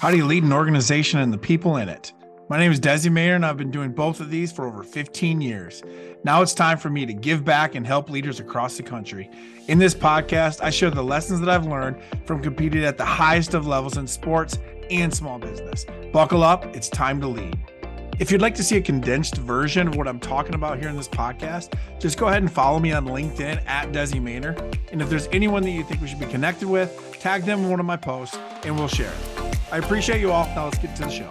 How do you lead an organization and the people in it? My name is Desi Mayner, and I've been doing both of these for over 15 years. Now it's time for me to give back and help leaders across the country. In this podcast, I share the lessons that I've learned from competing at the highest of levels in sports and small business. Buckle up, it's time to lead. If you'd like to see a condensed version of what I'm talking about here in this podcast, just go ahead and follow me on LinkedIn at Desi Mayner. And if there's anyone that you think we should be connected with, tag them in one of my posts and we'll share it. I appreciate you all. Now let's get to the show.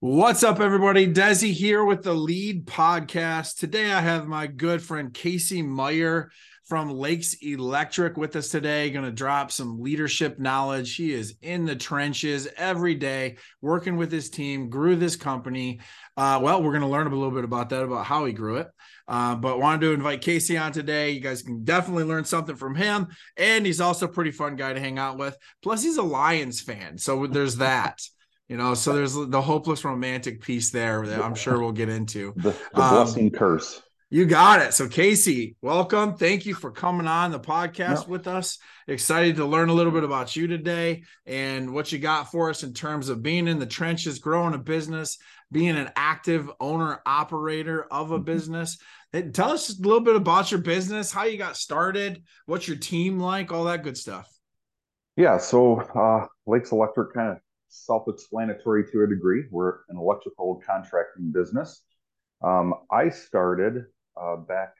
What's up, everybody? Desi here with the lead podcast. Today I have my good friend Casey Meyer from Lakes Electric with us today. Going to drop some leadership knowledge. He is in the trenches every day, working with his team, grew this company. Uh, well, we're going to learn a little bit about that, about how he grew it. Uh, but wanted to invite Casey on today. You guys can definitely learn something from him. And he's also a pretty fun guy to hang out with. Plus, he's a Lions fan. So there's that. You know, so there's the hopeless romantic piece there that I'm sure we'll get into. The, the um, blessing curse. You got it. So, Casey, welcome. Thank you for coming on the podcast yep. with us. Excited to learn a little bit about you today and what you got for us in terms of being in the trenches, growing a business, being an active owner operator of a mm-hmm. business. Tell us a little bit about your business, how you got started, what's your team like, all that good stuff. Yeah. So, uh, Lakes Electric kind of self explanatory to a degree. We're an electrical contracting business. Um, I started uh, back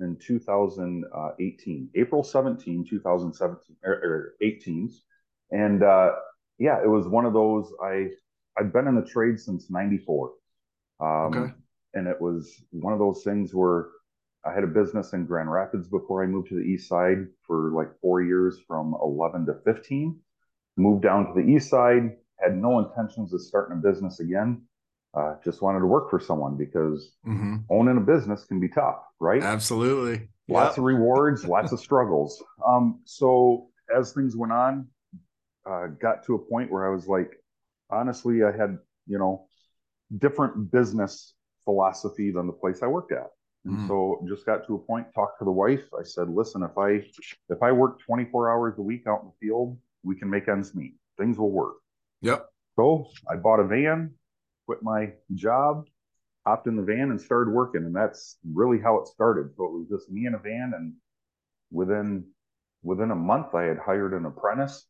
in 2018, April 17, 2017 or, or 18. And uh, yeah, it was one of those. I I've been in the trade since '94, um, okay. And it was one of those things where I had a business in Grand Rapids before I moved to the east side for like four years, from 11 to 15. Moved down to the east side, had no intentions of starting a business again uh, just wanted to work for someone because mm-hmm. owning a business can be tough, right? Absolutely. Lots yep. of rewards, lots of struggles. Um, so as things went on, uh, got to a point where I was like, honestly, I had, you know, different business philosophy than the place I worked at. And mm. so just got to a point, talked to the wife. I said, listen, if I if I work 24 hours a week out in the field, we can make ends meet. Things will work. Yep. So I bought a van, quit my job, hopped in the van and started working. And that's really how it started. So it was just me in a van and within within a month I had hired an apprentice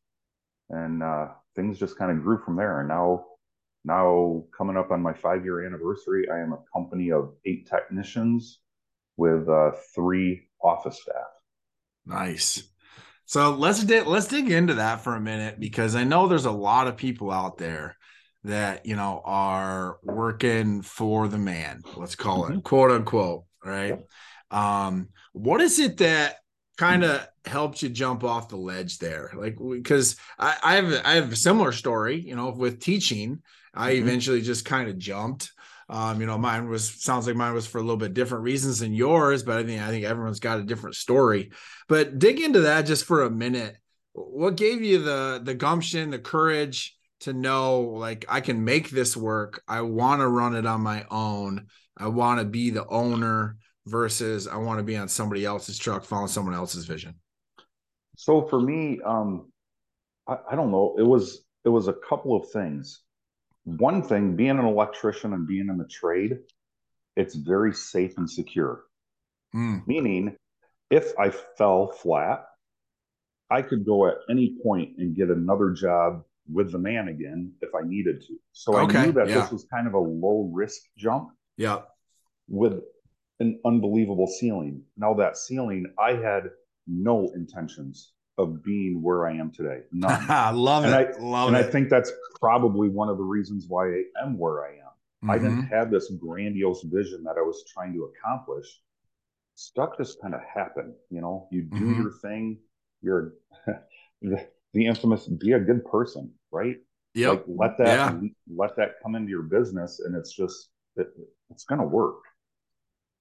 and uh, things just kind of grew from there. And now now coming up on my five year anniversary, I am a company of eight technicians with uh, three office staff. Nice. So let's di- let's dig into that for a minute because I know there's a lot of people out there that you know are working for the man let's call it mm-hmm. quote unquote right um what is it that kind of helped you jump off the ledge there like because I, I have i have a similar story you know with teaching i mm-hmm. eventually just kind of jumped um you know mine was sounds like mine was for a little bit different reasons than yours but i think i think everyone's got a different story but dig into that just for a minute what gave you the the gumption the courage to know like I can make this work. I want to run it on my own. I want to be the owner versus I want to be on somebody else's truck following someone else's vision. So for me, um, I, I don't know. It was it was a couple of things. One thing, being an electrician and being in the trade, it's very safe and secure. Mm. Meaning, if I fell flat, I could go at any point and get another job with the man again if I needed to. So okay. I knew that yeah. this was kind of a low risk jump. Yeah. With an unbelievable ceiling. Now that ceiling, I had no intentions of being where I am today. None. I love and it. I, love it. and it. I think that's probably one of the reasons why I am where I am. Mm-hmm. I didn't have this grandiose vision that I was trying to accomplish. Stuff just kind of happened. You know, you do mm-hmm. your thing. You're the infamous be a good person, right? Yeah. Like let that yeah. let that come into your business, and it's just it, it's going to work.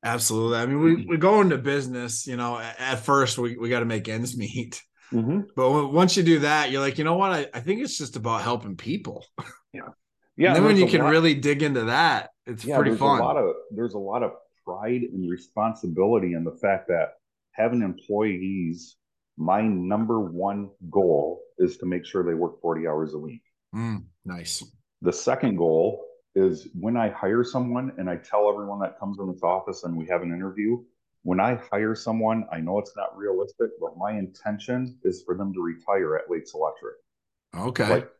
Absolutely. I mean, we, we go into business, you know, at first we, we got to make ends meet. Mm-hmm. But once you do that, you're like, you know what? I, I think it's just about helping people. Yeah. Yeah. And then when you can lot, really dig into that, it's yeah, pretty fun. A lot of, there's a lot of pride and responsibility in the fact that having employees my number one goal is to make sure they work 40 hours a week. Mm, nice. The second goal is when I hire someone and I tell everyone that comes in this office and we have an interview, when I hire someone, I know it's not realistic, but my intention is for them to retire at Lakes Electric. Okay. Like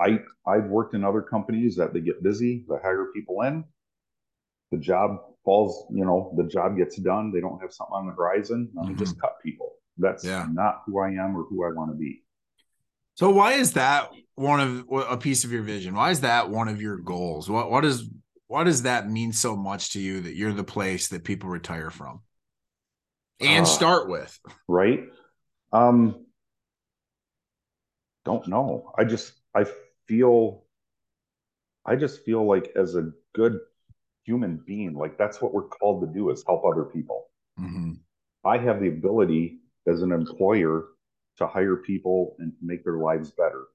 I I've worked in other companies that they get busy, they hire people in, the job falls, you know, the job gets done, they don't have something on the horizon, let me Mhm. just cut people. That's Yeah. not who I am or who I want to be. So why is that one of a piece of your vision? Why is that one of your goals? What what is what does that mean so much to you that you're the place that people retire from and Uh, start with? right? Um, don't know. I just I feel I just feel like as a good human being, like that's what we're called to do is help other people. Mm-hmm. I have the ability as an employer to hire people and make their lives better.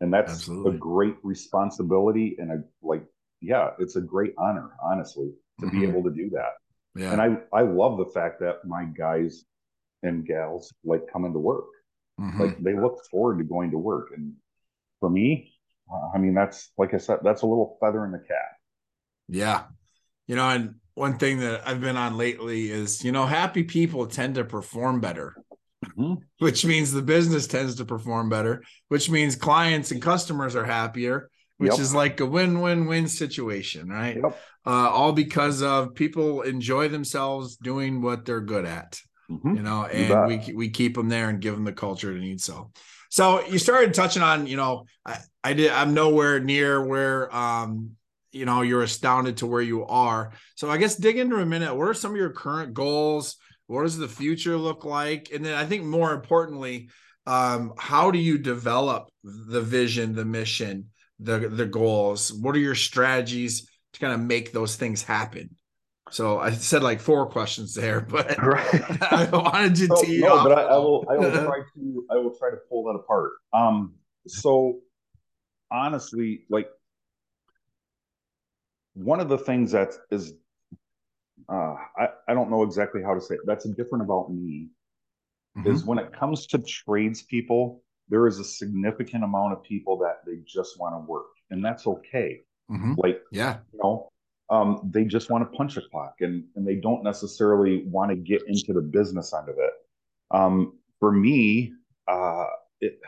And that's Absolutely. a great responsibility and a like yeah, it's a great honor, honestly, to be Mhm. able to do that. Yeah. And I I love the fact that my guys and gals like coming to work. Mhm. Like they look forward to going to work. And for me, I mean, that's like I said, that's a little feather in the cap. Yeah. You know, and one thing that I've been on lately is, you know, happy people tend to perform better, Mhm. which means the business tends to perform better, which means clients and customers are happier, which Yep. is like a win-win-win situation, right? Yep. Uh, all because of people enjoy themselves doing what they're good at, Mhm. you know, and bet. we we keep them there and give them the culture to need so. So you started touching on, you know, I, I did I'm nowhere near where um you know you're astounded to where you are. So I guess dig into a minute. What are some of your current goals? What does the future look like? And then I think more importantly, um, how do you develop the vision, the mission, the the goals? What are your strategies to kind of make those things happen? So I said like four questions there, but Right. I wanted you So, to tee no, off. but I, I will. I will try to. I will try to pull that apart. Um. So, honestly, like one of the things that is, uh, I I don't know exactly how to say it. That's different about me Mhm. is when it comes to tradespeople, there is a significant amount of people that they just want to work, and that's okay. Mhm. Like Yeah. you know um, they just want to punch a clock and, and they don't necessarily want to get into the business end of it um, for me uh, it,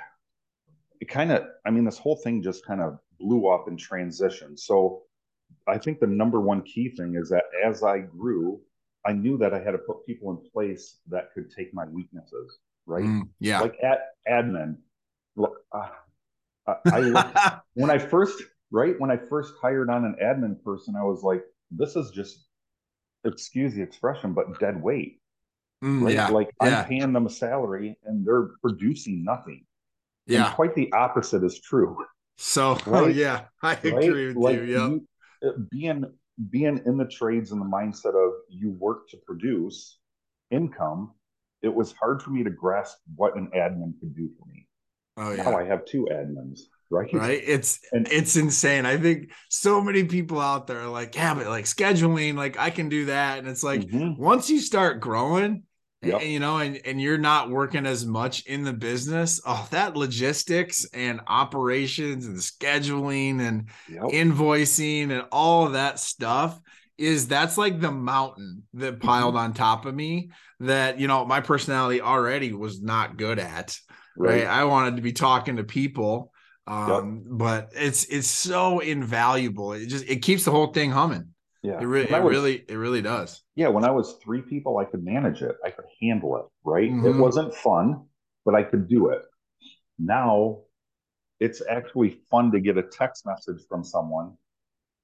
it kind of i mean this whole thing just kind of blew up in transition so i think the number one key thing is that as i grew i knew that i had to put people in place that could take my weaknesses right Mm, yeah. like at admin look, uh, I, looked when I first, right, when I first hired on an admin person, I was like, this is just, excuse the expression, but dead weight, Mm, right? yeah. Like yeah. I'm paying them a salary and they're producing nothing. yeah. And quite the opposite is true, So, oh, Right? yeah, I right? agree with like you. Yep. you, being being in the trades and the mindset of you work to produce income, it was hard for me to grasp what an admin could do for me. oh, yeah. Now. I have two admins, right? Right. It's And- it's insane. I think so many people out there are like, yeah, but like scheduling, like I can do that. And it's like Mhm. once you start growing, Yep. and, you know, and, and you're not working as much in the business, oh, that logistics and operations and scheduling and Yep. invoicing and all of that stuff is that's like the mountain that piled on top of me that you know my personality already was not good at right, i wanted to be talking to people um but it's it's so invaluable. It just it keeps the whole thing humming Yeah. it, re- it was- really it really does yeah, when I was three people, I could manage it. I could handle it, right? It Mhm. wasn't fun, but I could do it. Now it's actually fun to get a text message from someone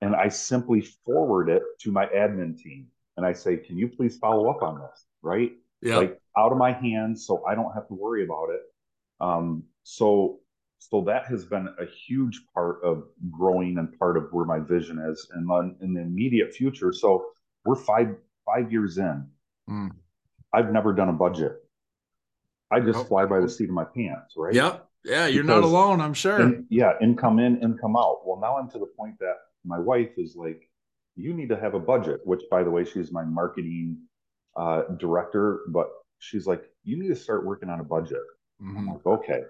and I simply forward it to my admin team and I say, can you please follow up on this? Right? yeah Like out of my hands so I don't have to worry about it. Um, so so that has been a huge part of growing and part of where my vision is and then in the immediate future. So we're five five years in. Mm. I've never done a budget. I just Nope. fly by the seat of my pants, right? yep yeah you're not alone i'm sure In- yeah, income in, income out. Well, now I'm to the point that my wife is like, you need to have a budget, which by the way, she's my marketing uh, director, but she's like, you need to start working on a budget. I'm Mhm. like, okay.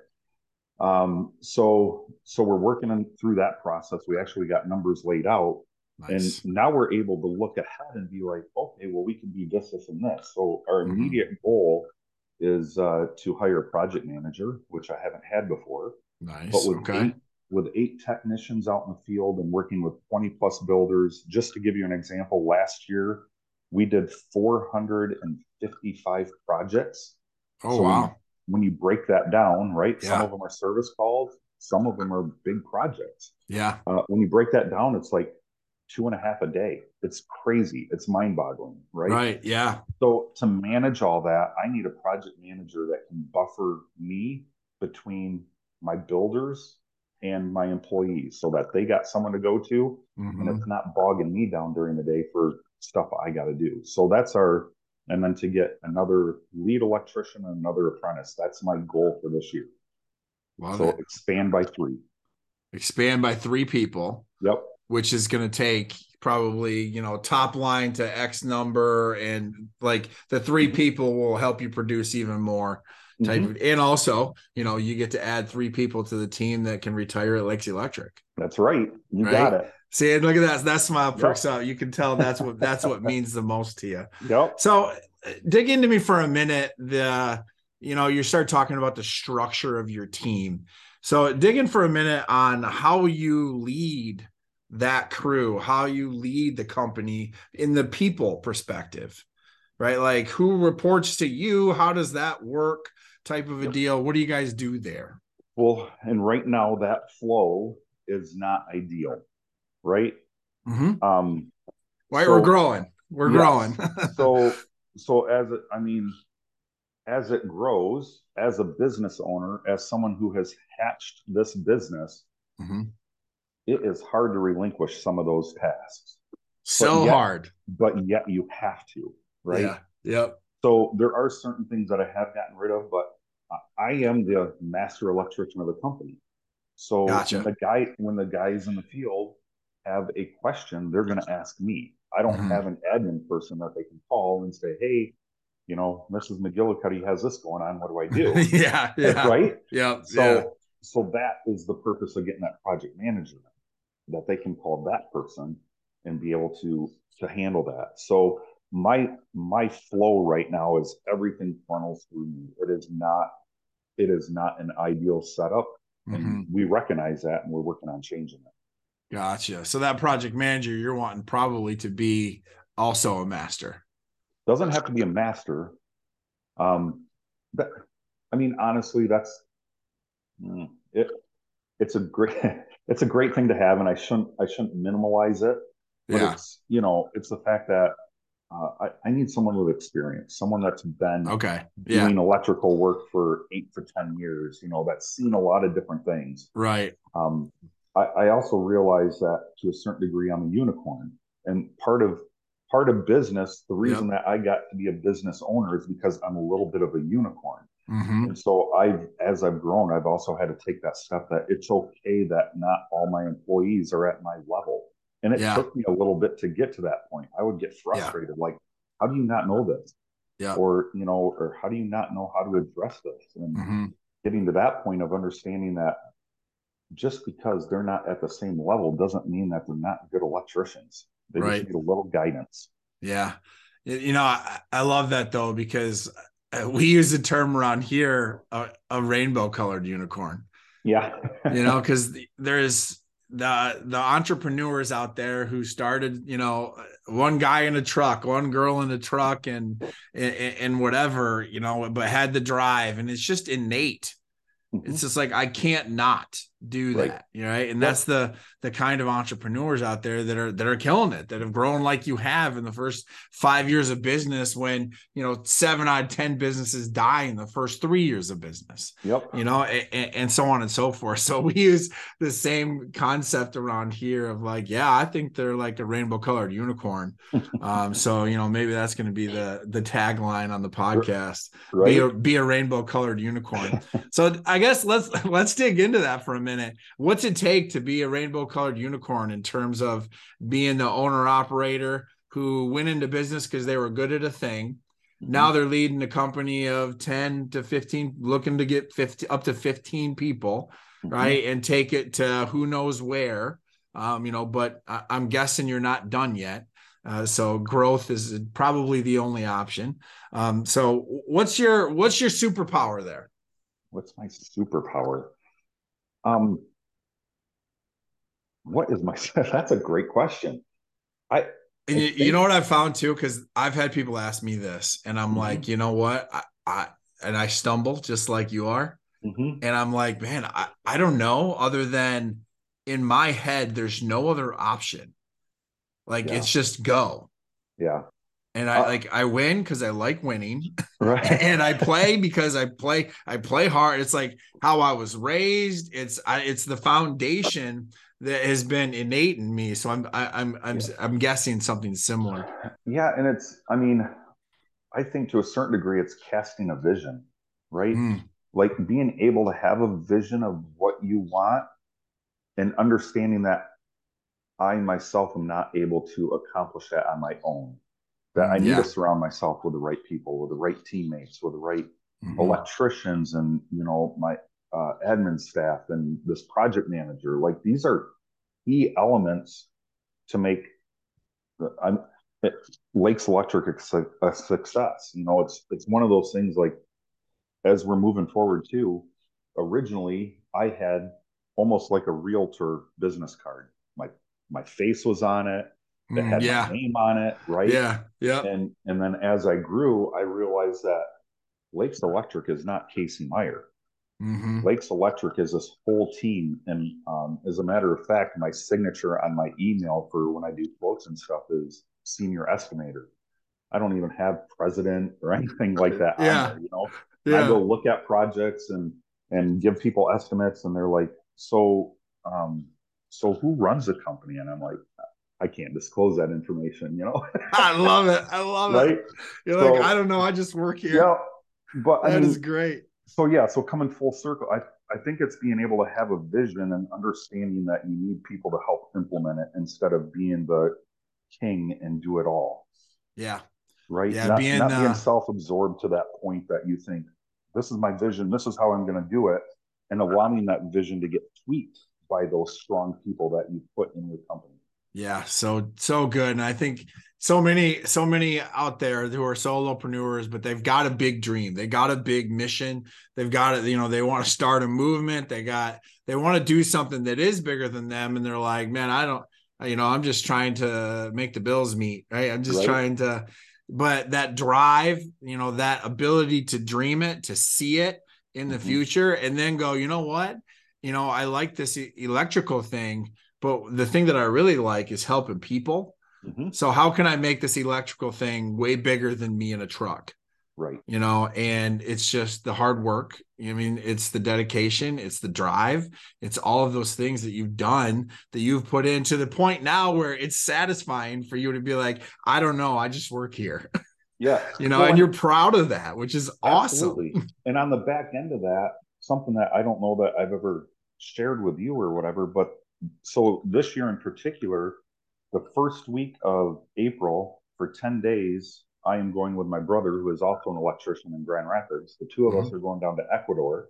Um, so so we're working on, through that process. We actually got numbers laid out, nice. and now we're able to look ahead and be like, okay, well we can do this, this, and this. So our mm-hmm. immediate goal is uh, to hire a project manager, which I haven't had before. Nice. But with okay. Eight, with eight technicians out in the field and working with 20 plus builders, just to give you an example, last year we did 455 projects. Oh so wow! When, you break that down, right? Yeah. Some of them are service calls, some of them are big projects. Yeah. Uh, when you break that down, it's like two and a half a day. It's crazy. It's mind boggling, right? Right. Yeah. So to manage all that, I need a project manager that can buffer me between my builders and my employees so that they got someone to go to mm-hmm. and it's not bogging me down during the day for stuff I got to do. So that's our, and then to get another lead electrician and another apprentice. That's my goal for this year. Love so it. expand by three. Expand by three people. Yep. Which is going to take probably, you know, top line to X number. And like the three people will help you produce even more type mm-hmm. of, and also, you know, you get to add three people to the team that can retire at Lakes Electric. That's right. You right? got it. See, look at that. That smile perks yep. up. You can tell that's what that's what means the most to you. Yep. So uh, dig into me for a minute. The you know, you start talking about the structure of your team. So dig in for a minute on how you lead that crew, how you lead the company in the people perspective, right? Like who reports to you? How does that work? Type of a deal. What do you guys do there? Well, and right now that flow is not ideal right? Mm-hmm. Um, right, so, we're growing. We're yes. growing. so, so as it, I mean, as it grows, as a business owner, as someone who has hatched this business, mm-hmm. it is hard to relinquish some of those tasks. So yet, hard, but yet you have to, right? Yeah. Yep. So there are certain things that I have gotten rid of, but I am the master electrician of the company. So gotcha. when the guy when the guy is in the field have a question, they're going to ask me. I don't mm-hmm. have an admin person that they can call and say, "Hey, you know, Mrs. McGillicuddy has this going on. What do I do?" yeah, yeah, right. Yeah. So, yeah. so that is the purpose of getting that project manager that they can call that person and be able to to handle that. So my my flow right now is everything funnels through me. It is not it is not an ideal setup, and mm-hmm. we recognize that, and we're working on changing it. Gotcha. So that project manager you're wanting probably to be also a master. Doesn't have to be a master. Um, but I mean, honestly, that's mm, it. It's a great, it's a great thing to have, and I shouldn't, I shouldn't minimize it. But yeah. it's, you know, it's the fact that uh, I, I need someone with experience, someone that's been okay yeah. doing electrical work for eight to ten years. You know, that's seen a lot of different things. Right. Um, I, I also realize that to a certain degree I'm a unicorn, and part of part of business, the reason yep. that I got to be a business owner is because I'm a little bit of a unicorn. Mm-hmm. And so I've, as I've grown, I've also had to take that step that it's okay that not all my employees are at my level. And it yeah. took me a little bit to get to that point. I would get frustrated. Yeah. Like, how do you not know this? Yeah. Or, you know, or how do you not know how to address this? And mm-hmm. getting to that point of understanding that just because they're not at the same level doesn't mean that they're not good electricians. They right. just need a little guidance. Yeah. You know, I, I love that though, because uh, we use the term around here, a, a rainbow colored unicorn. Yeah. you know, because there's the the entrepreneurs out there who started, you know, one guy in a truck, one girl in a truck, and and, and whatever, you know, but had the drive, and it's just innate. Mm-hmm. It's just like I can't not do that right. you know right and that's the the kind of entrepreneurs out there that are that are killing it that have grown like you have in the first five years of business when you know seven out of ten businesses die in the first three years of business. Yep. You know and, and so on and so forth. So we use the same concept around here of like yeah i think they're like a rainbow colored unicorn. Um so you know maybe that's going to be the the tagline on the podcast. Right. be a be a rainbow colored unicorn. So i guess let's let's dig into that for a minute. What's it take to be a rainbow colored unicorn in terms of being the owner operator who went into business because they were good at a thing? Mm-hmm. Now they're leading a company of 10 to 15, looking to get 50 up to 15 people, mm-hmm. right? And take it to who knows where. Um, you know, but I, am guessing you're not done yet. Uh, so growth is probably the only option. Um, so what's your what's your superpower there? What's my superpower? Um, what is my? That's a great question. I. And you, you know what I've found too, because I've had people ask me this, and I'm mm-hmm. like, you know what, I, I and I stumble just like you are, mm-hmm. and I'm like, man, I, I don't know, other than in my head, there's no other option. Like yeah. it's just go. Yeah. And I uh, like I win because I like winning. Right. and I play because I play I play hard. It's like how I was raised. It's I, it's the foundation that has been innate in me. So I'm I, I'm I'm yeah. I'm guessing something similar. Yeah, and it's I mean, I think to a certain degree it's casting a vision, right? Mm. Like being able to have a vision of what you want and understanding that I myself am not able to accomplish that on my own. That I need yeah. to surround myself with the right people, with the right teammates, with the right mm-hmm. electricians, and you know my uh, admin staff and this project manager. Like these are key elements to make I'm, it, Lakes Electric a success. You know, it's it's one of those things like as we're moving forward too. Originally, I had almost like a realtor business card. My my face was on it. It mm, had yeah. my name on it, right? Yeah, yeah. And and then as I grew, I realized that Lakes Electric is not Casey Meyer. Mm-hmm. Lakes Electric is this whole team, and um, as a matter of fact, my signature on my email for when I do quotes and stuff is senior estimator. I don't even have president or anything like that. Yeah, there, you know, yeah. I go look at projects and and give people estimates, and they're like, "So, um, so who runs the company? And I'm like, I can't disclose that information, you know? I love it. I love right? it. You're so, like, I don't know. I just work here. Yeah. But that I mean, is great. So yeah, so coming full circle, I, I think it's being able to have a vision and understanding that you need people to help implement it instead of being the king and do it all. Yeah. Right. Yeah. Not being, not being uh, self-absorbed to that point that you think this is my vision, this is how I'm going to do it, and allowing that vision to get tweaked by those strong people that you put in your company. Yeah, so so good, and I think so many so many out there who are solopreneurs, but they've got a big dream, they got a big mission, they've got it. You know, they want to start a movement, they got they want to do something that is bigger than them, and they're like, man, I don't, you know, I'm just trying to make the bills meet, right? I'm just right. trying to, but that drive, you know, that ability to dream it, to see it in the mm-hmm. future, and then go, you know what? you know, I like this electrical thing, but the thing that I really like is helping people. Mm-hmm. So how can I make this electrical thing way bigger than me in a truck? Right. You know, and it's just the hard work. I mean, it's the dedication, it's the drive, it's all of those things that you've done that you've put in to the point now where it's satisfying for you to be like, I don't know, I just work here. Yeah. you know, well, and you're proud of that, which is absolutely. awesome. and on the back end of that, something that I don't know that I've ever shared with you or whatever. But so this year in particular, the first week of April for 10 days, I am going with my brother, who is also an electrician in Grand Rapids. The two of mm-hmm. us are going down to Ecuador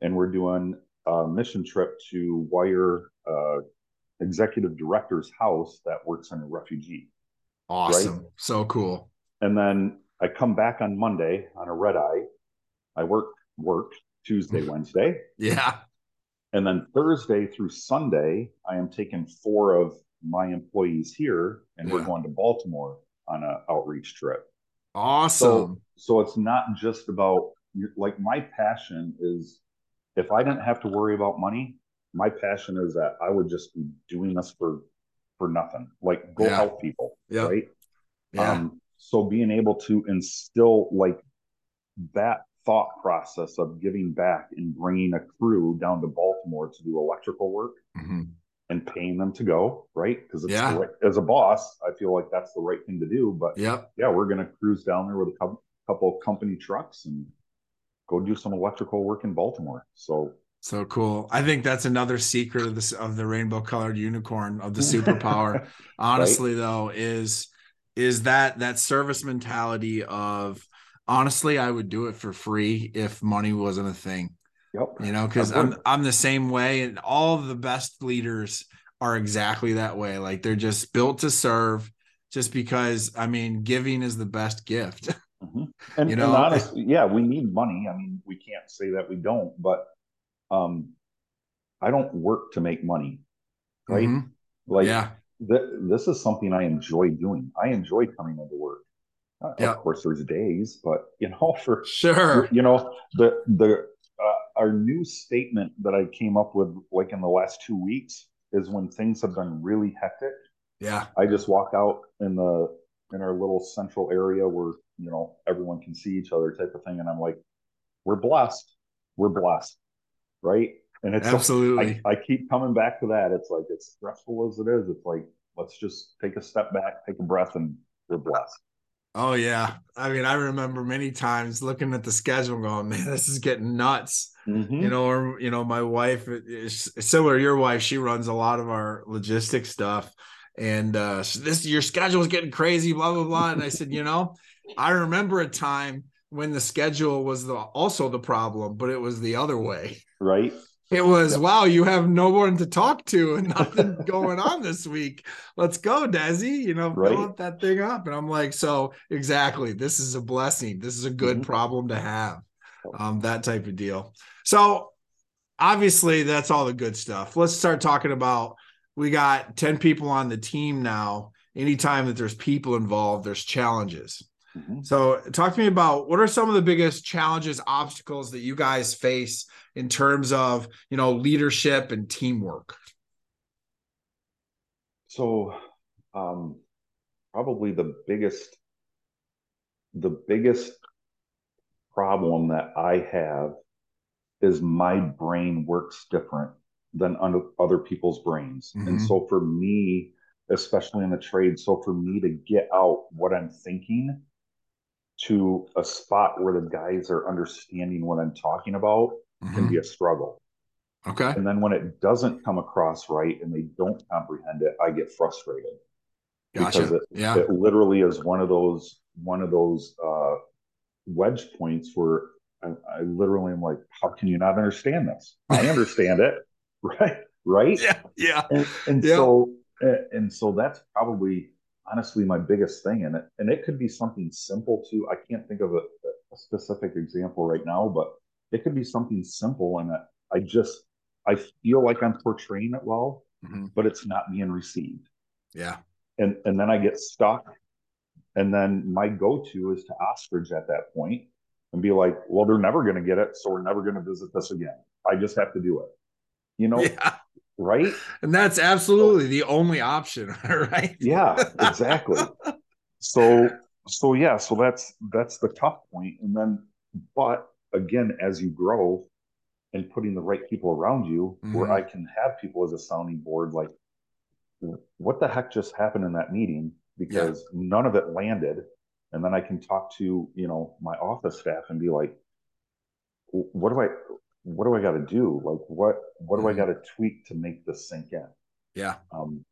and we're doing a mission trip to wire uh, executive director's house that works in a refugee. Awesome. Right? So cool. And then I come back on Monday on a red eye. I work work Tuesday, Wednesday. Yeah. And then Thursday through Sunday, I am taking four of my employees here and yeah. we're going to Baltimore on an outreach trip. Awesome. So, so it's not just about like my passion is if I didn't have to worry about money, my passion is that I would just be doing this for for nothing. Like go yeah. help people, yep. right? Yeah. Um, so being able to instill like that thought process of giving back and bringing a crew down to Baltimore to do electrical work mm-hmm. And paying them to go, right? Because yeah. Right, as a boss, I feel like that's the right thing to do. But yeah, yeah, we're going to cruise down there with a couple, couple of company trucks and go do some electrical work in Baltimore. So so cool. I think that's another secret of this of the rainbow colored unicorn of the superpower. Honestly, right? though, is is that that service mentality of honestly, I would do it for free if money wasn't a thing. Yep. You know, because I'm I'm the same way, and all of the best leaders are exactly that way. Like they're just built to serve. Just because, I mean, giving is the best gift. Mm-hmm. And, you know, and honestly, yeah, we need money. I mean, we can't say that we don't, but um, I don't work to make money, right? Mm-hmm. Like, yeah, th- this is something I enjoy doing. I enjoy coming into work. Uh, yeah. Of course, there's days, but you know, for sure, you know, the the our new statement that I came up with, like in the last two weeks, is when things have been really hectic. Yeah, I just walk out in the in our little central area where you know everyone can see each other, type of thing, and I'm like, we're blessed, we're blessed, right? And it's absolutely. I, I keep coming back to that. It's like it's stressful as it is. It's like let's just take a step back, take a breath, and we're blessed. Oh yeah. I mean, I remember many times looking at the schedule going, man, this is getting nuts. Mm-hmm. You know, or you know, my wife is similar to your wife, she runs a lot of our logistics stuff. And uh this your schedule is getting crazy, blah, blah, blah. And I said, you know, I remember a time when the schedule was the also the problem, but it was the other way. Right. It was wow, you have no one to talk to and nothing going on this week. Let's go, Desi. You know, right. fill up that thing up. And I'm like, so exactly, this is a blessing. This is a good mm-hmm. problem to have. Um, that type of deal. So obviously, that's all the good stuff. Let's start talking about. We got 10 people on the team now. Anytime that there's people involved, there's challenges. Mm-hmm. So, talk to me about what are some of the biggest challenges, obstacles that you guys face in terms of you know leadership and teamwork? So, um, probably the biggest the biggest problem that I have is my brain works different than other people's brains. Mm-hmm. And so for me, especially in the trade, so for me to get out what I'm thinking to a spot where the guys are understanding what I'm talking about mm-hmm. can be a struggle. Okay. And then when it doesn't come across right and they don't comprehend it, I get frustrated. Gotcha. Because it, yeah. it literally is one of those one of those uh, wedge points where I, I literally am like, how can you not understand this? I understand it, right? Right? Yeah, yeah. And, and yeah. so and so that's probably honestly my biggest thing in it. And it could be something simple too. I can't think of a, a specific example right now, but it could be something simple and I just I feel like I'm portraying it well, mm-hmm. but it's not being received. Yeah. And and then I get stuck. And then my go-to is to ostrich at that point and be like, well, they're never gonna get it, so we're never gonna visit this again. I just have to do it. You know, yeah right? And that's absolutely the only option, right? yeah, exactly. so so yeah, so that's that's the tough point. And then but again, as you grow and putting the right people around you, mm-hmm. where I can have people as a sounding board, like what the heck just happened in that meeting? Because yeah. none of it landed. And then I can talk to, you know, my office staff and be like, what do I what do I got to do? Like, what what do mm-hmm. I got to tweak to make this sink in? Yeah. Um,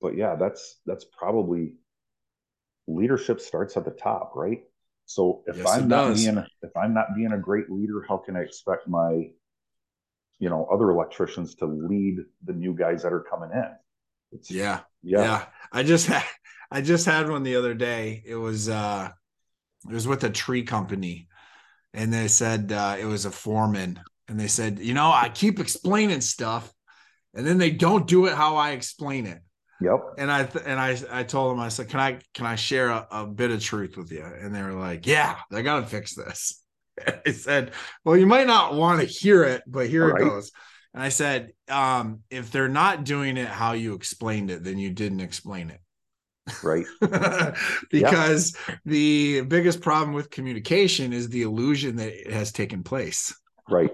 but yeah, that's that's probably leadership starts at the top, right? So if yes, I'm not does. being if I'm not being a great leader, how can I expect my you know other electricians to lead the new guys that are coming in? It's, yeah, yeah, yeah. I just had I just had one the other day. It was uh it was with a tree company, and they said uh, it was a foreman and they said, you know, I keep explaining stuff, and then they don't do it how I explain it. Yep. And I th- and I I told them I said, can I can I share a, a bit of truth with you? And they were like, yeah, I got to fix this. I said, well, you might not want to hear it, but here it goes. And I said, um, if they're not doing it how you explained it, then you didn't explain it. Right. because the biggest problem with communication is the illusion that it has taken place right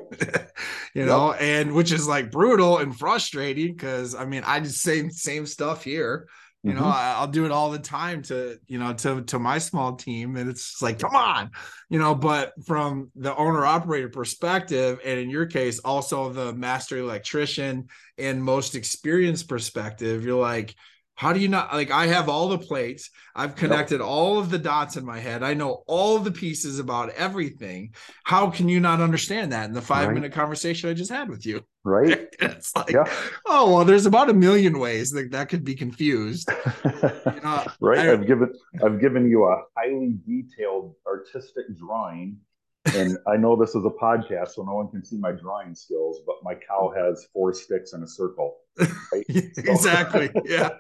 you know yep. and which is like brutal and frustrating because i mean i just same same stuff here you mm-hmm. know I, will do it all the time to you know to to my small team and it's like come on you know but from the owner operator perspective and in your case also the master electrician and most experienced perspective you're like How do you not like? I have all the plates. I've connected yep. all of the dots in my head. I know all the pieces about everything. How can you not understand that in the five right. minute conversation I just had with you? Right. it's like, yeah. oh well, there's about a million ways that that could be confused. you know, right. I, I've given I've given you a highly detailed artistic drawing and I know this is a podcast, so no one can see my drawing skills, but my cow has four sticks in a circle. Right? exactly. yeah.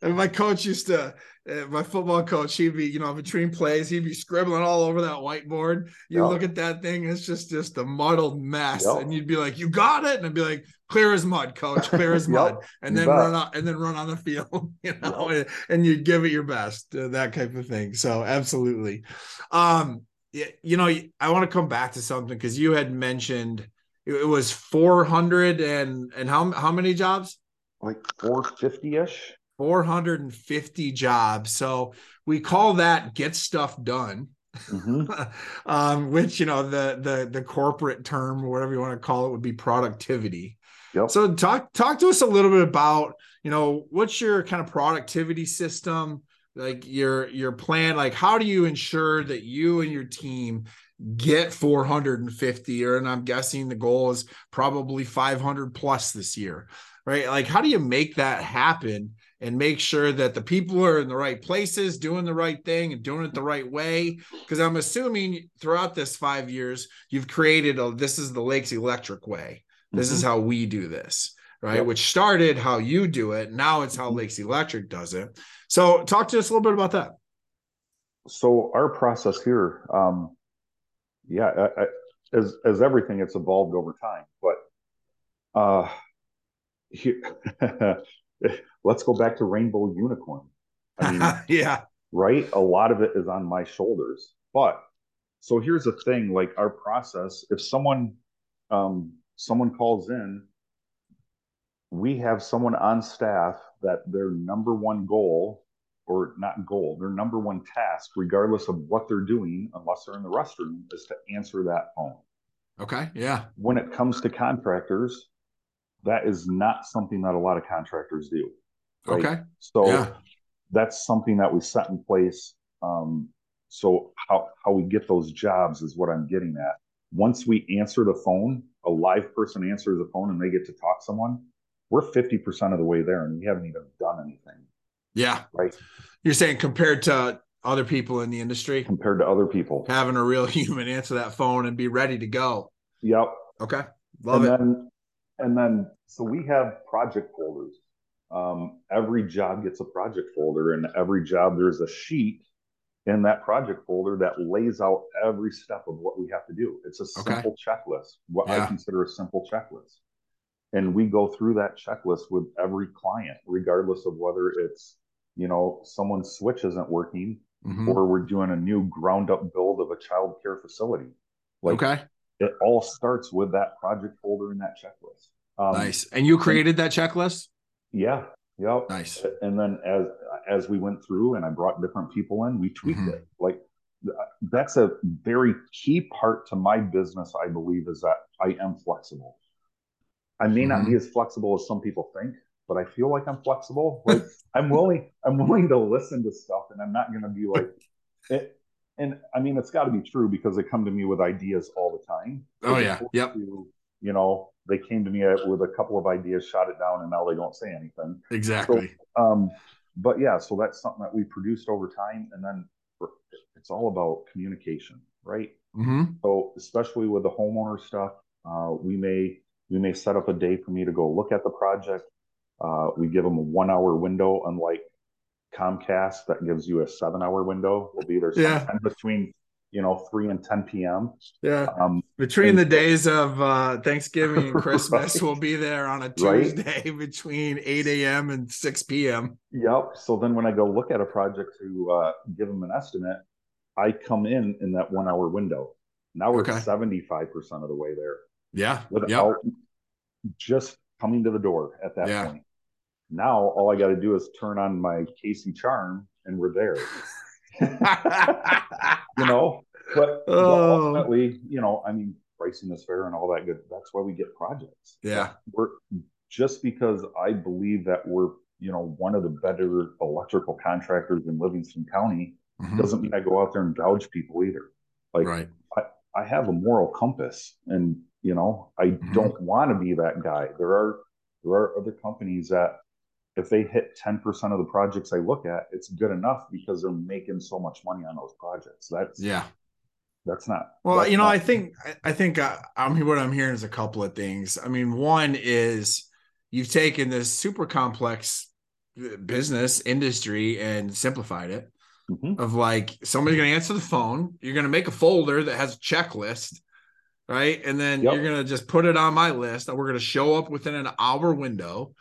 And my coach used to, uh, my football coach, he'd be, you know, between plays, he'd be scribbling all over that whiteboard. You yep. look at that thing, it's just just a muddled mess, yep. and you'd be like, "You got it," and I'd be like, "Clear as mud, coach, clear as mud," yep. and then run out, and then run on the field, you know, and, and you give it your best, uh, that type of thing. So absolutely. Um, you know, I want to come back to something because you had mentioned it was 400 and and how how many jobs? Like 450 ish. 450 jobs. So we call that get stuff done. Mm-hmm. um, which you know the the the corporate term, or whatever you want to call it, would be productivity. Yep. So talk talk to us a little bit about you know what's your kind of productivity system like your your plan like how do you ensure that you and your team get 450 or and i'm guessing the goal is probably 500 plus this year right like how do you make that happen and make sure that the people are in the right places doing the right thing and doing it the right way because i'm assuming throughout this five years you've created a this is the lakes electric way this mm-hmm. is how we do this right yep. which started how you do it now it's how mm-hmm. lakes electric does it so, talk to us a little bit about that. So, our process here, um, yeah, I, I, as as everything, it's evolved over time. But uh, here, let's go back to Rainbow Unicorn. I mean, yeah, right. A lot of it is on my shoulders. But so here's the thing: like our process, if someone um, someone calls in, we have someone on staff that their number one goal or not goal, their number one task, regardless of what they're doing, unless they're in the restroom, is to answer that phone. Okay. Yeah. When it comes to contractors, that is not something that a lot of contractors do. Right? Okay. So yeah. that's something that we set in place. Um, so how how we get those jobs is what I'm getting at. Once we answer the phone, a live person answers the phone and they get to talk to someone, we're 50% of the way there and we haven't even done anything. Yeah. Right. You're saying compared to other people in the industry? Compared to other people. Having a real human answer that phone and be ready to go. Yep. Okay. Love and it. Then, and then, so we have project folders. Um, every job gets a project folder, and every job there's a sheet in that project folder that lays out every step of what we have to do. It's a simple okay. checklist, what yeah. I consider a simple checklist. And we go through that checklist with every client, regardless of whether it's you know, someone's switch isn't working, mm-hmm. or we're doing a new ground up build of a child care facility. Like, okay. It all starts with that project folder and that checklist. Um, nice. And you created and, that checklist? Yeah. Yep. Nice. And then as as we went through and I brought different people in, we tweaked mm-hmm. it. Like that's a very key part to my business, I believe, is that I am flexible. I may mm-hmm. not be as flexible as some people think, but I feel like I'm flexible. Like I'm willing, I'm willing to listen to stuff, and I'm not going to be like it. And I mean, it's got to be true because they come to me with ideas all the time. Oh yeah, yep. To, you know, they came to me with a couple of ideas, shot it down, and now they don't say anything. Exactly. So, um, but yeah, so that's something that we produced over time, and then it's all about communication, right? Mm-hmm. So especially with the homeowner stuff, uh, we may we may set up a day for me to go look at the project, uh, we give them a one hour window, unlike Comcast that gives you a seven hour window. We'll be there yeah. between you know 3 and 10 p.m yeah um, between the days of uh, thanksgiving and christmas right. we'll be there on a tuesday right? between 8 a.m and 6 p.m yep so then when i go look at a project to uh, give them an estimate i come in in that one hour window now we're 75% of the way there yeah without yep. just coming to the door at that yeah. point. Now all I got to do is turn on my Casey charm and we're there. you know, but, oh. ultimately, you know, I mean, pricing is fair and all that good. That's why we get projects. Yeah. We're just because I believe that we're, you know, one of the better electrical contractors in Livingston County mm-hmm. doesn't mean I go out there and gouge people either. Like right. I, I have a moral compass and you know, I mm-hmm. don't want to be that guy. There are there are other companies that if they hit 10% of the projects I look at, it's good enough because they're making so much money on those projects. That's yeah. That's not well. That's you know, not, I think I think uh, I mean what I'm hearing is a couple of things. I mean, one is you've taken this super complex uh, business industry and simplified it. Mm-hmm. Of like somebody's going to answer the phone, you're going to make a folder that has a checklist, right? And then yep. you're going to just put it on my list. that we're going to show up within an hour window,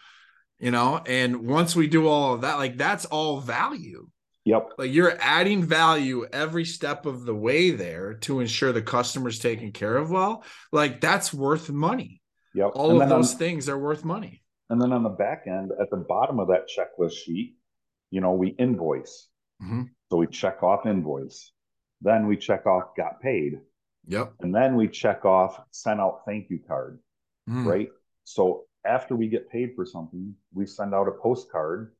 you know. And once we do all of that, like that's all value. Yep. Like you're adding value every step of the way there to ensure the customer's taken care of well. Like that's worth money. Yep. All and of those on, things are worth money. And then on the back end, at the bottom of that checklist sheet, you know, we invoice. Mm-hmm. So we check off invoice. Then we check off got paid. Yep. And then we check off send out thank you card. Mm. Right. So after we get paid for something, we send out a postcard.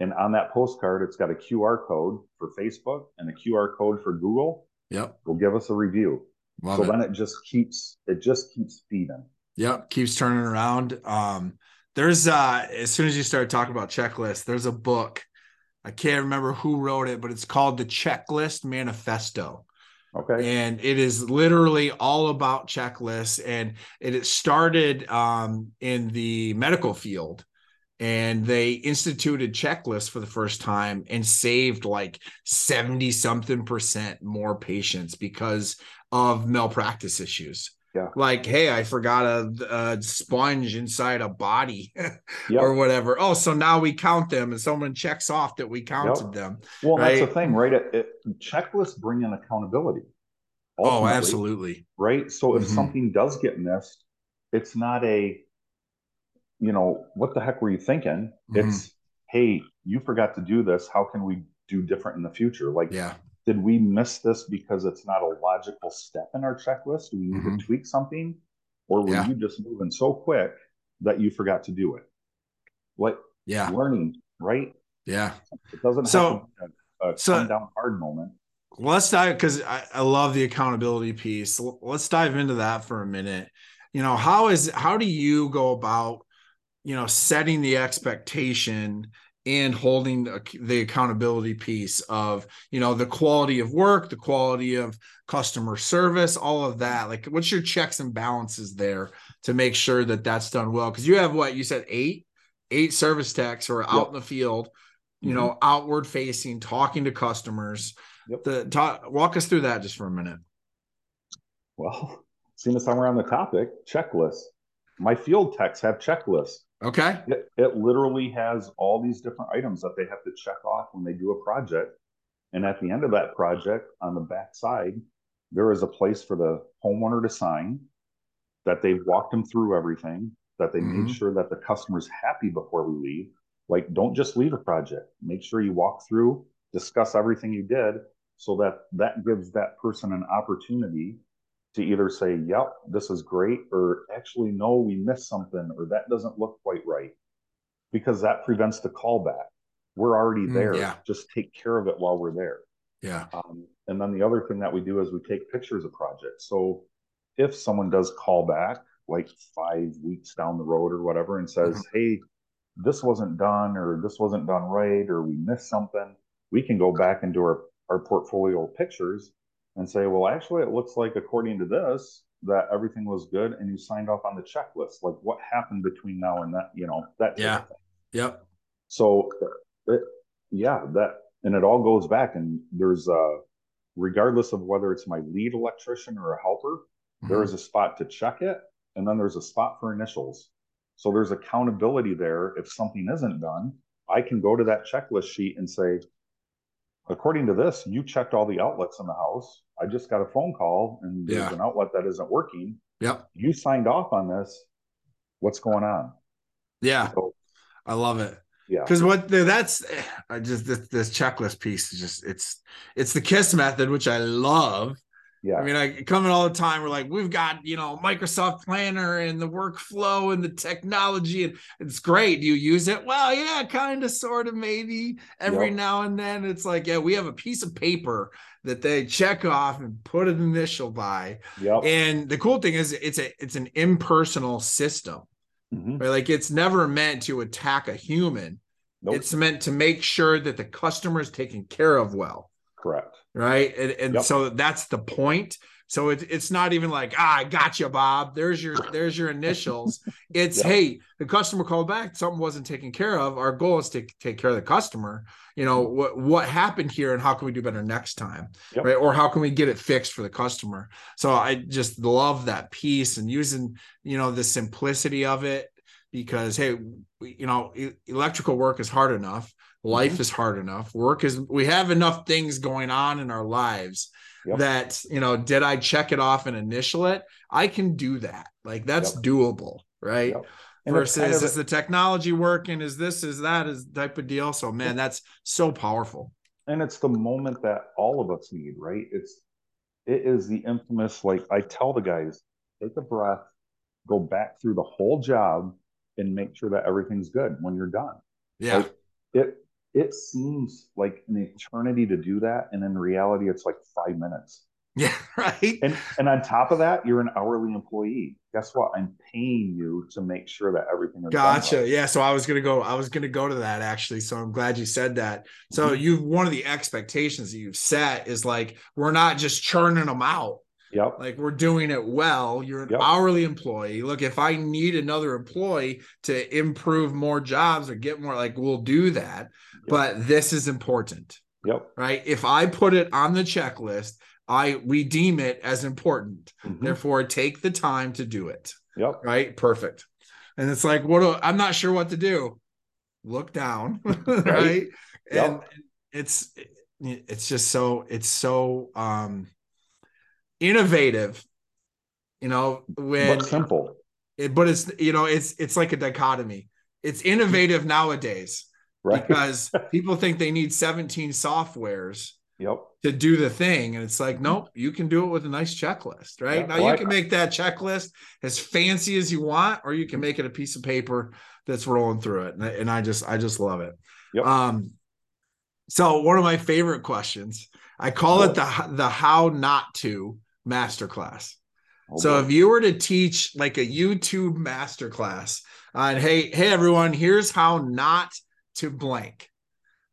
And on that postcard, it's got a QR code for Facebook and a QR code for Google. Yep. Will give us a review. Love so it. then it just keeps it just keeps feeding. Yep. Keeps turning around. Um, there's uh as soon as you start talking about checklists, there's a book. I can't remember who wrote it, but it's called the Checklist Manifesto. Okay. And it is literally all about checklists. And it, started um, in the medical field. And they instituted checklists for the first time and saved like 70 something percent more patients because of malpractice issues. Yeah. Like, hey, I forgot a, a sponge inside a body yep. or whatever. Oh, so now we count them and someone checks off that we counted yep. them. Well, right? that's the thing, right? It, it, checklists bring in accountability. Oh, absolutely. Right. So if mm-hmm. something does get missed, it's not a, you know, what the heck were you thinking? Mm-hmm. It's, hey, you forgot to do this. How can we do different in the future? Like, yeah did we miss this because it's not a logical step in our checklist? Do we need mm-hmm. to tweak something? Or were yeah. you just moving so quick that you forgot to do it? What yeah, learning, right? Yeah. It doesn't so, a, a so, down hard moment. Let's dive because I, I love the accountability piece. Let's dive into that for a minute. You know, how is how do you go about, you know, setting the expectation and holding the accountability piece of you know the quality of work the quality of customer service all of that. Like what's your checks and balances there to make sure that that's done well? Because you have what you said eight eight service techs who are out in the field you mm-hmm. know outward facing talking to customers. Yep. the talk, walk us through that just for a minute. Well seeing as we're on the topic checklist my field techs have checklists Okay. It, it literally has all these different items that they have to check off when they do a project. And at the end of that project, on the back side, there is a place for the homeowner to sign that they've walked them through everything, that they mm-hmm. made sure that the customer's happy before we leave. Like, don't just leave a project. Make sure you walk through, discuss everything you did, so that that gives that person an opportunity to either say, yep, this is great, or actually, no, we missed something, or that doesn't look quite right, because that prevents the callback. We're already mm, there. Mm, yeah. Just take care of it while we're there. Yeah. Um, and then the other thing that we do is we take pictures of projects. So if someone does call back like five weeks down the road or whatever and says, mm-hmm. hey, this wasn't done or this wasn't done right or we missed something, we can go back into our, our portfolio pictures and say, well, actually, it looks like according to this, that everything was good and you signed off on the checklist. Like what happened between now and that, you know, that. Yeah. Yep. So, it, yeah, that, and it all goes back and there's, uh, regardless of whether it's my lead electrician or a helper, mm-hmm. there is a spot to check it. And then there's a spot for initials. So there's accountability there. If something isn't done, I can go to that checklist sheet and say, according to this, you checked all the outlets in the house. I just got a phone call and there's an outlet that isn't working. Yeah. You signed off on this. What's going on? Yeah. So, I love it. Yeah. Because what that's I just this, this checklist piece is just it's it's the kiss method, which I love. Yeah. I mean, I come in all the time. We're like, we've got, you know, Microsoft Planner and the workflow and the technology, and it's great. Do you use it? Well, yeah, kind of, sort of, maybe every Yep. now and then. It's like, yeah, we have a piece of paper that they check off and put an initial by. Yep. And the cool thing is, it's a it's an impersonal system, Mhm. right? Like it's never meant to attack a human. Nope. It's meant to make sure that the customer is taken care of well Correct. Right? And, and Yep. so that's the point. So it, it's not even like ah, I got you, Bob. There's your there's your initials. It's Yep. hey, the customer called back. Something wasn't taken care of. Our goal is to take care of the customer. You know what what happened here, and how can we do better next time, Yep. right? Or how can we get it fixed for the customer? So I just love that piece and using you know the simplicity of it because hey, you know electrical work is hard enough life Mm-hmm. is hard enough work is we have enough things going on in our lives Yep. that you know did i check it off and initial it i can do that like that's Yep. doable right Yep. Versus kind of is the technology working is this is that is type of deal so man that's so powerful and it's the moment that all of us need, right? It's it is the infamous like I tell the guys, take a breath, go back through the whole job and make sure that everything's good when you're done. yeah Like, it it seems like an eternity to do that, and in reality, it's like five minutes. yeah right And and on top of that, you're an hourly employee. Guess what? I'm paying you to make sure that everything is done Gotcha. Yeah. So I was gonna go. I was gonna go to that actually. So I'm glad you said that. So Mhm. you've one of the expectations that you've set is like we're not just churning them out. Yep. like we're doing it well. You're an Yep. hourly employee. Look if i need another employee to improve more jobs or get more like we'll do that. But this is important. Yep. right? If i put it on the checklist i we deem it as important. Mhm. therefore take the time to do it. Yep. right? Perfect. And it's like what do, i'm not sure what to do. Look down. Right, and Yep. it's it's just so it's so um innovative you know when But simple. it, but it's you know it's it's like a dichotomy it's innovative nowadays Right. because people think they need 17 softwares Yep. to do the thing and it's like nope you can do it with a nice checklist right Yeah, now well, you can make that checklist as fancy as you want or you can make it a piece of paper that's rolling through it and I, and I just i just love it Yep. um so one of my favorite questions i call it the the how not to masterclass Oh, so boy. if you were to teach like a YouTube masterclass on hey, hey everyone, here's how not to blank.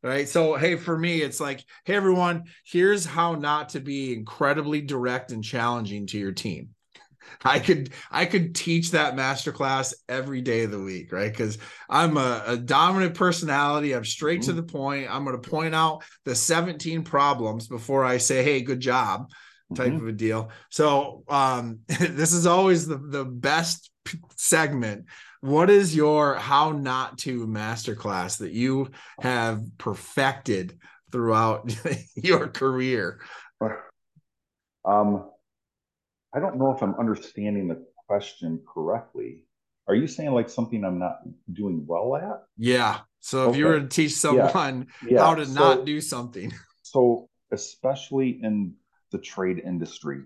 Right. So hey, for me, it's like, hey everyone, here's how not to be incredibly direct and challenging to your team. I could I could teach that masterclass every day of the week, right? Because I'm a, a dominant personality. I'm straight to Mhm. the point. I'm going to point out the 17 problems before I say, hey, good job type Mhm. of a deal. So um this is always the the best segment. What is your how not to masterclass that you have perfected throughout your career? Um, I don't know if I'm understanding the question correctly. Are you saying like something I'm not doing well at? Yeah. So if you were to teach someone Yeah. how to so- not do something. So, especially in the trade industry,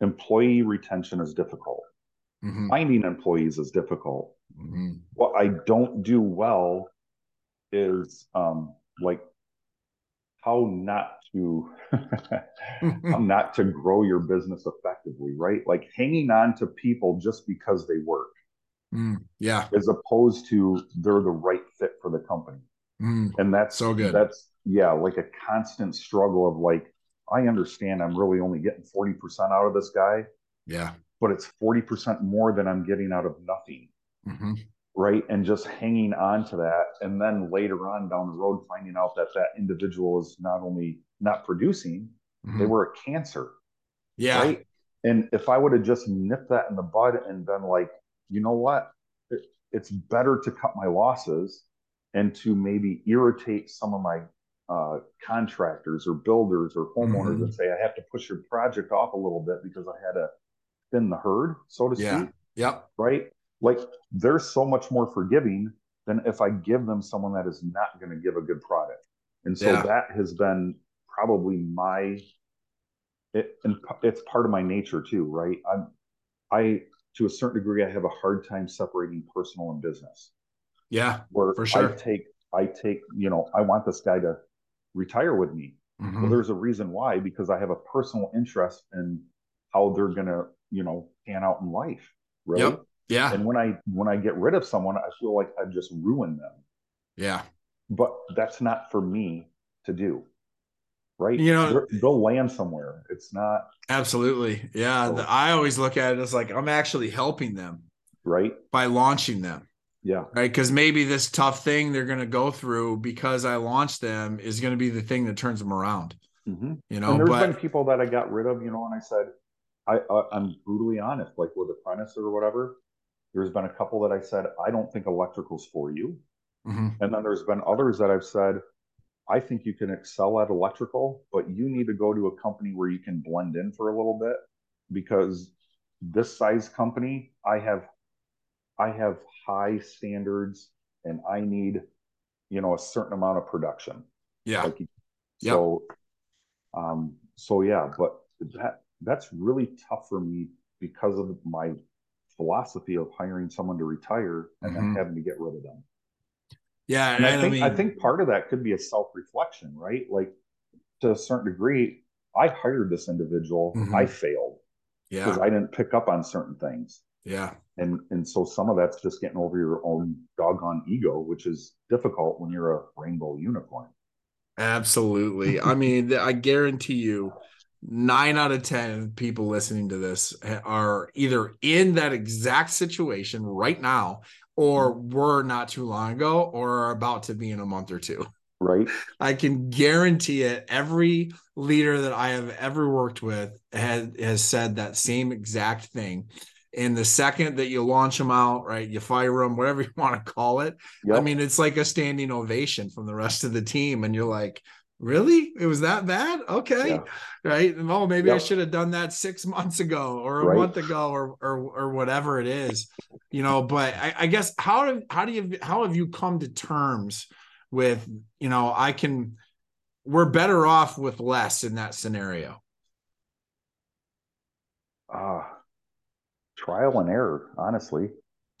employee retention is difficult. Mhm, Finding employees is difficult. mhm. What I don't do well is um, like how not to how not to grow your business effectively, right? Like hanging on to people just because they work, Mm, yeah. as opposed to they're the right fit for the company. Mm, And that's So good. That's yeah, like a constant struggle of like, I understand I'm really only getting 40% out of this guy, yeah. but it's 40% more than I'm getting out of nothing. Mhm, Right. And just hanging on to that. And then later on down the road, finding out that that individual is not only not producing, they mhm. were a cancer. Yeah. Right. And if I would have just nipped that in the bud and been like, you know what? It, it's better to cut my losses and to maybe irritate some of my uh, contractors or builders or homeowners Mhm. and say, I have to push your project off a little bit because I had to thin the herd, so to Yeah. speak. Yep. Right. Like they're so much more forgiving than if I give them someone that is not going to give a good product. And so Yeah. that has been probably my it, and it's part of my nature too, right? I'm, I, to a certain degree, I have a hard time separating personal and business. Yeah, where for sure. I take, I take, you know, I want this guy to retire with me. Mm-hmm. Well, there's a reason why, because I have a personal interest in how they're gonna, you know, pan out in life. Right. Yep. Yeah. And when I when I get rid of someone, I feel like I've just ruined them. Yeah. But that's not for me to do right? You know, they'll land somewhere. It's not absolutely, yeah. So, I always look at it as like I'm actually helping them, right, by launching them. Yeah. Right. Because maybe this tough thing they're going to go through because I launched them is going to be the thing that turns them around. Mm-hmm. You know, and there's but, been people that I got rid of, you know, and I said, I, uh, I'm brutally honest, like with apprentice or whatever. There's been a couple that I said, I don't think electrical's for you. Mm-hmm. And then there's been others that I've said, I think you can excel at electrical, but you need to go to a company where you can blend in for a little bit because this size company, I have I have high standards and I need, you know, a certain amount of production. Yeah. Like, so yep. um so yeah, but that that's really tough for me because of my philosophy of hiring someone to retire and mm-hmm. then having to get rid of them. Yeah, and, I think I, mean, I think part of that could be a self reflection, right? Like to a certain degree, I hired this individual, mm-hmm. I failed, yeah, because I didn't pick up on certain things, yeah, and and so some of that's just getting over your own doggone ego, which is difficult when you're a rainbow unicorn. Absolutely, I mean, I guarantee you, nine out of ten people listening to this eh, are either in that exact situation right now or mm-hmm. were not too long ago or are about to be in a month or two. Right. I can guarantee it. Every leader that I have ever worked with has, has said that same exact thing. And the second that you launch them out, right, you fire them, whatever you want to call it. Yep. I mean, it's like a standing ovation from the rest of the team. And you're like, really it was that bad okay yeah. right oh maybe yep. i should have done that six months ago or a right. month ago or, or or whatever it is you know but I, I guess how do how do you how have you come to terms with you know i can we're better off with less in that scenario uh trial and error honestly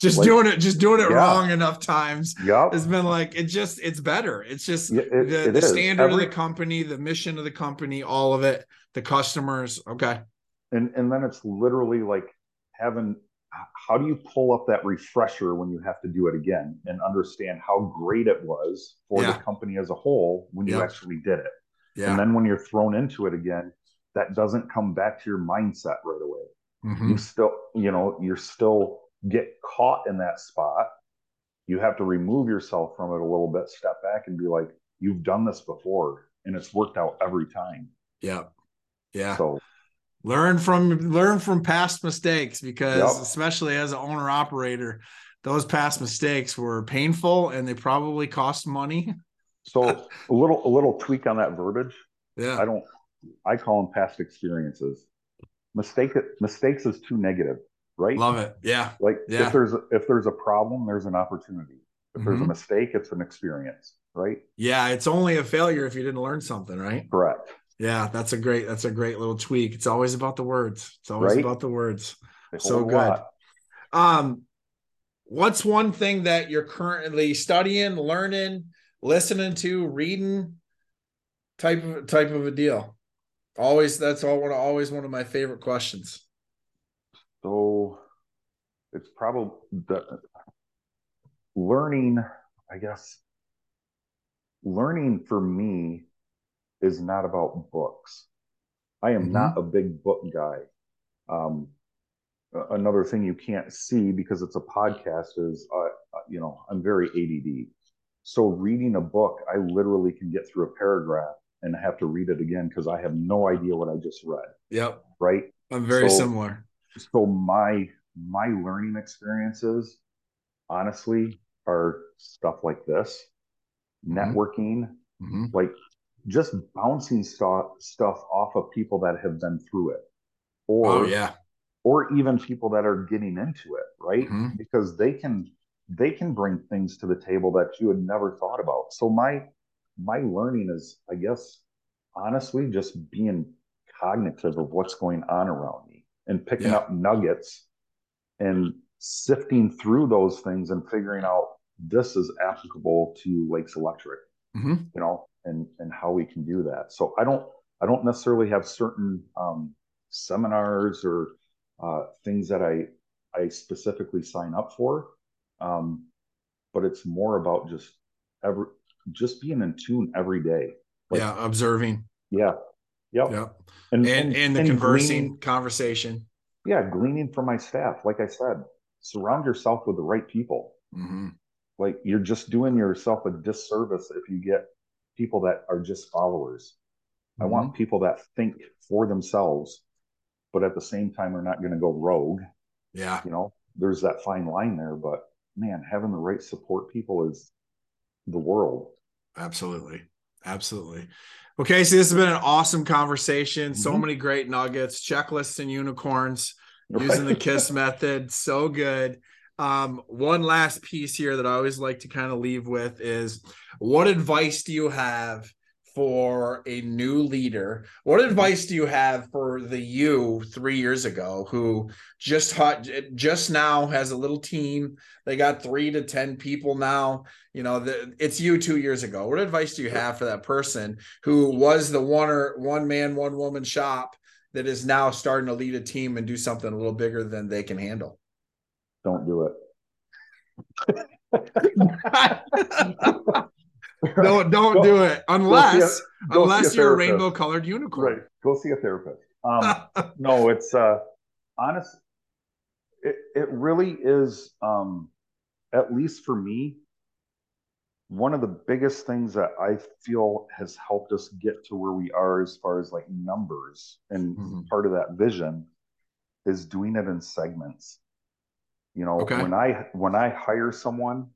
just like, doing it just doing it yeah. wrong enough times yep. has been like it just it's better it's just it, the, it the standard Every, of the company the mission of the company all of it the customers okay and and then it's literally like having how do you pull up that refresher when you have to do it again and understand how great it was for yeah. the company as a whole when you actually did it yeah. and then when you're thrown into it again that doesn't come back to your mindset right away mm-hmm. you still you know you're still get caught in that spot, you have to remove yourself from it a little bit, step back and be like, you've done this before and it's worked out every time. Yeah. Yeah. So learn from learn from past mistakes because yep. especially as an owner operator, those past mistakes were painful and they probably cost money. so a little a little tweak on that verbiage. Yeah. I don't I call them past experiences. Mistake mistakes is too negative right? Love it. Yeah. Like yeah. if there's if there's a problem, there's an opportunity. If mm-hmm. there's a mm-hmm. mistake, it's an experience, right? Yeah, it's only a failure if you didn't learn something, right? Correct. Yeah, that's a great that's a great little tweak. It's always about the words. It's always right? about the words. So good. Lot. Um what's one thing that you're currently studying, learning, listening to, reading type of type of a deal? Always that's all one always one of my favorite questions. So it's probably the learning, I guess, learning for me is not about books. I am mm-hmm. not a big book guy. Um, another thing you can't see because it's a podcast is, uh, uh you know, I'm very ADD. So reading a book, I literally can get through a paragraph and have to read it again because I have no idea what I just read. Yep. Right. I'm very so, similar so my my learning experiences honestly are stuff like this mm-hmm. networking mm-hmm. like just bouncing stuff stuff off of people that have been through it or oh, yeah or even people that are getting into it right mm-hmm. because they can they can bring things to the table that you had never thought about so my my learning is i guess honestly just being cognitive of what's going on around me and picking Yeah. up nuggets and sifting through those things and figuring out this is applicable to Lakes Electric, Mhm. you know, and and how we can do that. So I don't I don't necessarily have certain um, seminars or uh, things that I I specifically sign up for, um, but it's more about just every just being in tune every day. Like, yeah, observing. yeah, yep. Yeah. And, And and the and conversing gleaning- conversation. yeah, gleaning from my staff. Like I said, surround yourself with the right people. Mhm. Like you're just doing yourself a disservice if you get people that are just followers. I Mm-hmm. want people that think for themselves, but at the same time are not going to go rogue. Yeah. You know, there's that fine line there, but man, having the right support people is the world. Absolutely. Absolutely. Okay. So this has been an awesome conversation. So Mhm. many great nuggets, checklists, and unicorns using the KISS method. So good. Um, one last piece here that I always like to kind of leave with is what advice do you have for a new leader? What mm-hmm. advice do you have for the you three years ago who just hot, just now has a little team? They got three to 10 people now. You know, the, it's you two years ago. What advice do you have for that person who was the one or one man, one woman shop that is now starting to lead a team and do something a little bigger than they can handle? Don't do it. no, don't Go- do it unless go unless a you're a rainbow colored unicorn. Right. Go see a therapist. Um, no, it's uh honest. It it really is um at least for me one of the biggest things that I feel has helped us get to where we are as far as like numbers and Mhm. part of that vision is doing it in segments. You know, Okay. when I when I hire someone,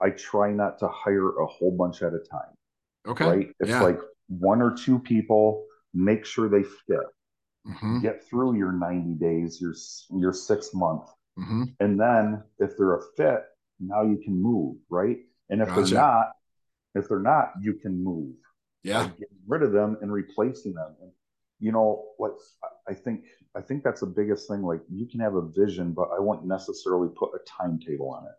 I try not to hire a whole bunch at a time okay. right? It's Yeah. like one or two people, make sure they fit. Mhm, Get through your 90 days, your your six month, mhm. and then if they're a fit, now you can move, right? And if Gotcha. they're not, if they're not, you can move. Yeah. Like getting rid of them and replacing them. And you know what? I think I think that's the biggest thing. Like you can have a vision, but I won't necessarily put a timetable on it.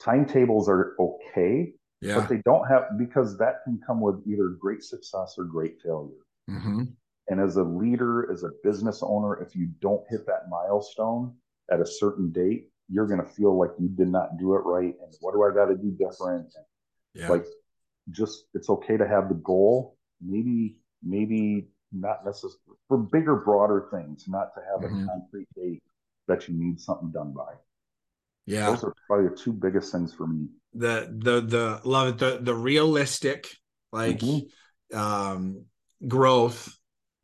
Timetables are okay, Yeah. but they don't have because that can come with either great success or great failure. hmm And as a leader, as a business owner, if you don't hit that milestone at a certain date, you're going to feel like you did not do it right. And what do I got to do different? Yeah. Like, just it's okay to have the goal. Maybe, maybe not necessarily for bigger, broader things, not to have Mhm. a concrete date that you need something done by. Yeah. Those are probably the two biggest things for me. the the the love it the the realistic like Mhm. um growth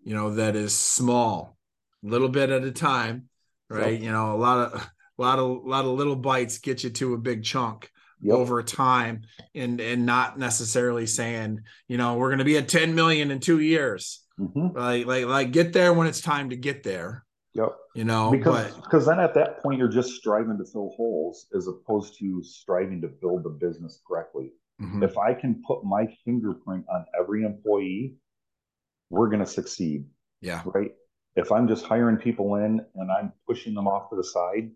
you know that is small a little bit at a time right Yep. you know a lot of a lot of a lot of little bites get you to a big chunk Yep. over time and and not necessarily saying you know we're going to be at 10 million in 2 years Mhm. like like like get there when it's time to get there Yep. you know because because then at that point you're just striving to fill holes as opposed to striving to build the business correctly. Mhm. if i can put my fingerprint on every employee we're going to succeed. Yeah. Right? If i'm just hiring people in and i'm pushing them off to the side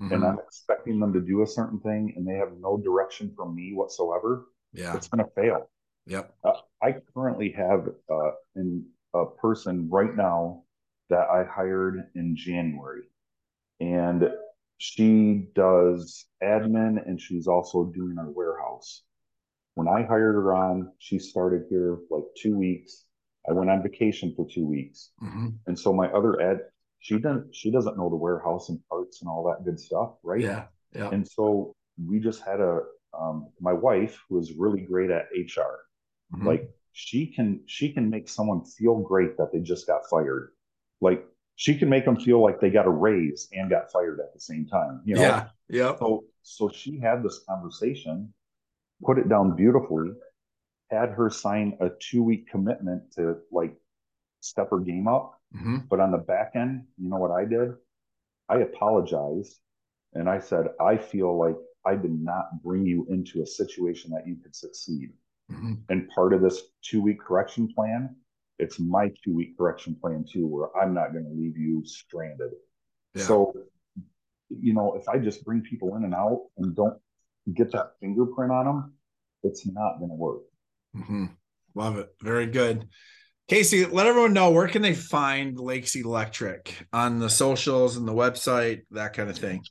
and Mhm. i'm expecting them to do a certain thing and they have no direction from me whatsoever yeah. it's going to fail. Yep. I currently have uh, in a person right now that I hired in January, and she does admin and she's also doing our warehouse. When I hired her on, she started here like two weeks. I went on vacation for two weeks, Mhm. and so my other ad, she doesn't she doesn't know the warehouse and parts and all that good stuff, right? yeah yeah And so we just had a um, my wife who is really great at HR Mhm. like she can she can make someone feel great that they just got fired like she can make them feel like they got a raise and got fired at the same time you know? Yeah yep so so she had this conversation put it down beautifully had her sign a two week commitment to like step her game up. Mhm. but on the back end you know what i did? I apologized and i said i feel like i did not bring you into a situation that you could succeed. Mhm. and part of this two week correction plan it's my two week correction plan too, where I'm not going to leave you stranded. Yeah. So, you know, if I just bring people in and out and don't get that fingerprint on them, it's not going to work. Mhm. Love it. Very good. Casey, let everyone know where can they find Lakes Electric on the socials and the website, that kind of thing.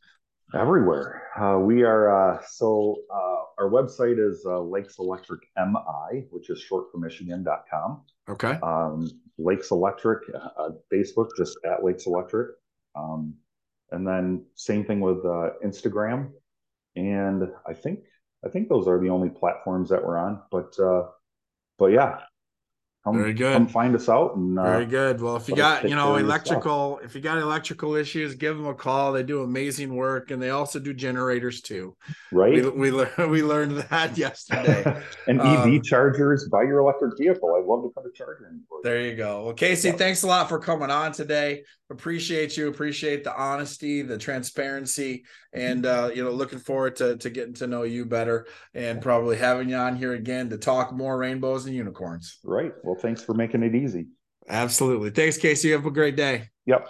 Everywhere. Uh, we are, uh, so uh, our website is uh, Lakes Electric MI, which is short for Michigan.com. Okay. Um, Lakes Electric, uh, Facebook, just at Lakes Electric. Um, and then same thing with uh, Instagram. And I think, I think those are the only platforms that we're on. But, uh, but yeah, come, Very good. come find us out. And Very uh, good. Well, if you got, you know, electrical, if you got electrical issues, give them a call. They do amazing work and they also do generators too. right. We we, we learned that yesterday. and Um, EV chargers, buy your electric vehicle. I'd love to put a charger in you. There you go. Well, Casey, Yep. thanks a lot for coming on today. Appreciate you. Appreciate the honesty, the transparency, and uh, you know, looking forward to to getting to know you better and probably having you on here again to talk more rainbows and unicorns. Right. Well, thanks for making it easy. Absolutely. Thanks, Casey. You have a great day. Yep.